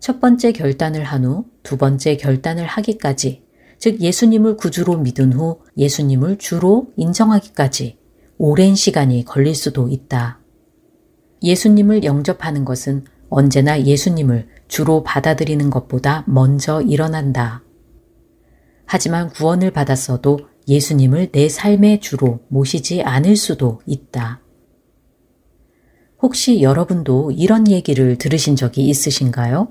첫 번째 결단을 한 후 두 번째 결단을 하기까지, 즉 예수님을 구주로 믿은 후 예수님을 주로 인정하기까지 오랜 시간이 걸릴 수도 있다. 예수님을 영접하는 것은 언제나 예수님을 주로 받아들이는 것보다 먼저 일어난다. 하지만 구원을 받았어도 예수님을 내 삶의 주로 모시지 않을 수도 있다. 혹시 여러분도 이런 얘기를 들으신 적이 있으신가요?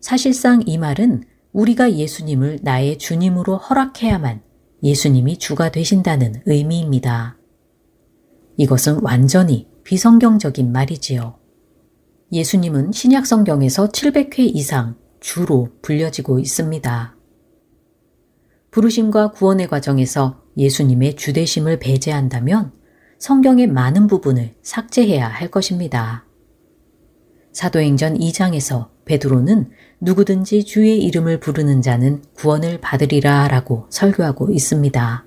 사실상 이 말은 우리가 예수님을 나의 주님으로 허락해야만 예수님이 주가 되신다는 의미입니다. 이것은 완전히 비성경적인 말이지요. 예수님은 신약 성경에서 700회 이상 주로 불려지고 있습니다. 부르심과 구원의 과정에서 예수님의 주대심을 배제한다면 성경의 많은 부분을 삭제해야 할 것입니다. 사도행전 2장에서 베드로는 누구든지 주의 이름을 부르는 자는 구원을 받으리라 라고 설교하고 있습니다.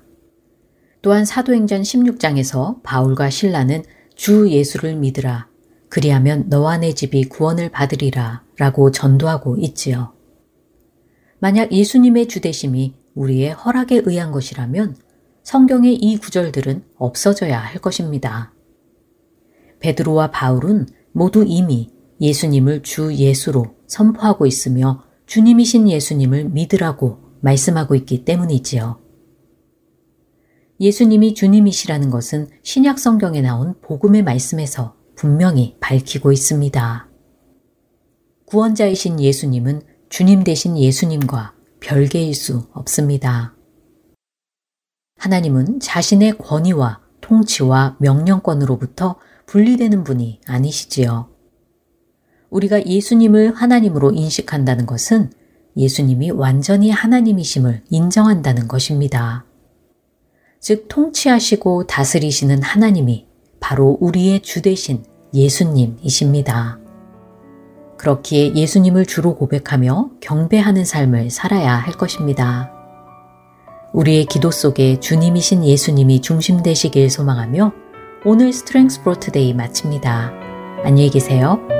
또한 사도행전 16장에서 바울과 신라는 주 예수를 믿으라. 그리하면 너와 내 집이 구원을 받으리라 라고 전도하고 있지요. 만약 예수님의 주대심이 우리의 허락에 의한 것이라면 성경의 이 구절들은 없어져야 할 것입니다. 베드로와 바울은 모두 이미 예수님을 주 예수로 선포하고 있으며 주님이신 예수님을 믿으라고 말씀하고 있기 때문이지요. 예수님이 주님이시라는 것은 신약 성경에 나온 복음의 말씀에서 분명히 밝히고 있습니다. 구원자이신 예수님은 주님 대신 예수님과 별개일 수 없습니다. 하나님은 자신의 권위와 통치와 명령권으로부터 분리되는 분이 아니시지요. 우리가 예수님을 하나님으로 인식한다는 것은 예수님이 완전히 하나님이심을 인정한다는 것입니다. 즉 통치하시고 다스리시는 하나님이 바로 우리의 주 대신 예수님이십니다. 그렇기에 예수님을 주로 고백하며 경배하는 삶을 살아야 할 것입니다. 우리의 기도 속에 주님이신 예수님이 중심 되시길 소망하며 오늘 Strength for Today 마칩니다. 안녕히 계세요.